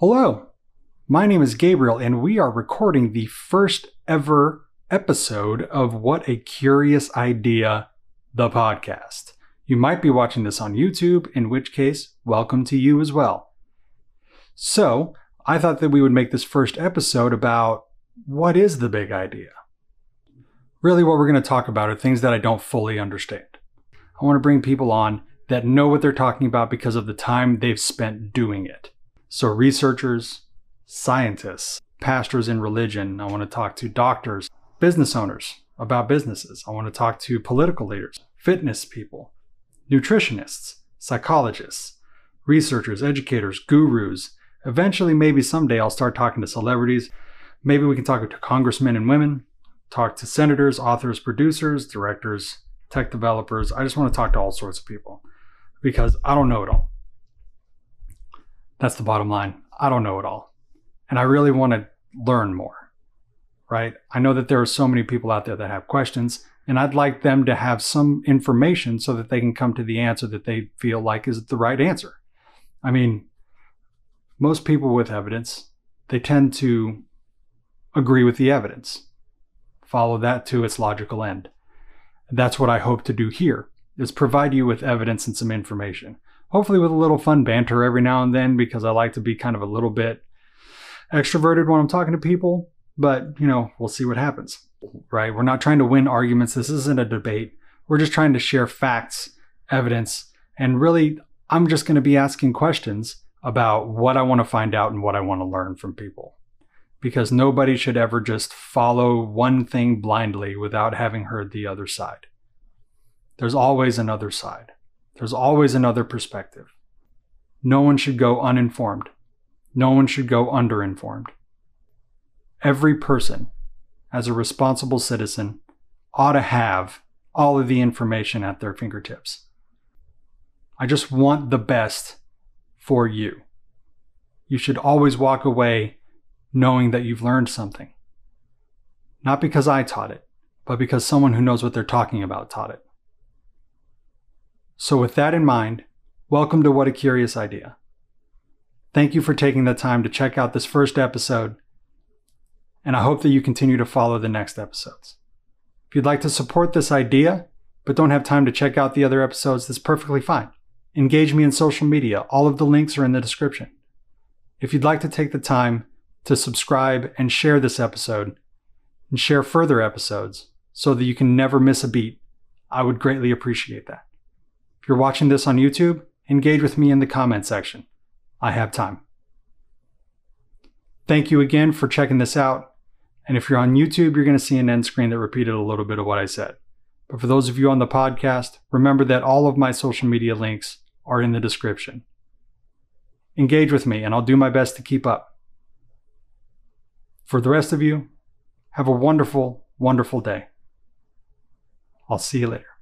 Hello, my name is Gabriel, and we are recording the first ever episode of What a Curious Idea, the podcast. You might be watching this on YouTube, in which case, welcome to you as well. So, I thought that we would make this first episode about what is the big idea? Really, what we're going to talk about are things that I don't fully understand. I want to bring people on that know what they're talking about because of the time they've spent doing it. So, researchers, scientists, pastors in religion. I want to talk to doctors, business owners about businesses. I want to talk to political leaders, fitness people, nutritionists, psychologists, researchers, educators, gurus. Eventually, maybe someday I'll start talking to celebrities. Maybe we can talk to congressmen and women, talk to senators, authors, producers, directors, tech developers. I just want to talk to all sorts of people because I don't know it all. That's the bottom line. I don't know it all. And I really want to learn more, right? I know that there are so many people out there that have questions, and I'd like them to have some information so that they can come to the answer that they feel like is the right answer. I mean, most people with evidence, they tend to agree with the evidence, follow that to its logical end. That's what I hope to do here is provide you with evidence and some information. Hopefully with a little fun banter every now and then because I like to be kind of a little bit extroverted when I'm talking to people, but you know, we'll see what happens. Right? We're not trying to win arguments. This isn't a debate. We're just trying to share facts, evidence, and really I'm just going to be asking questions about what I want to find out and what I want to learn from people. Because nobody should ever just follow one thing blindly without having heard the other side. There's always another side. There's always another perspective. No one should go uninformed. No one should go underinformed. Every person, as a responsible citizen, ought to have all of the information at their fingertips. I just want the best for you. You should always walk away knowing that you've learned something. Not because I taught it, but because someone who knows what they're talking about taught it. So, with that in mind, welcome to What a Curious Idea. Thank you for taking the time to check out this first episode, and I hope that you continue to follow the next episodes. If you'd like to support this idea, but don't have time to check out the other episodes, that's perfectly fine. Engage me in social media. All of the links are in the description. If you'd like to take the time to subscribe and share this episode, and share further episodes so that you can never miss a beat, I would greatly appreciate that. You're watching this on YouTube, engage with me in the comment section. I have time. Thank you again for checking this out. And if you're on YouTube, you're going to see an end screen that repeated a little bit of what I said. But for those of you on the podcast, remember that all of my social media links are in the description. Engage with me, and I'll do my best to keep up. For the rest of you, have a wonderful, wonderful day. I'll see you later.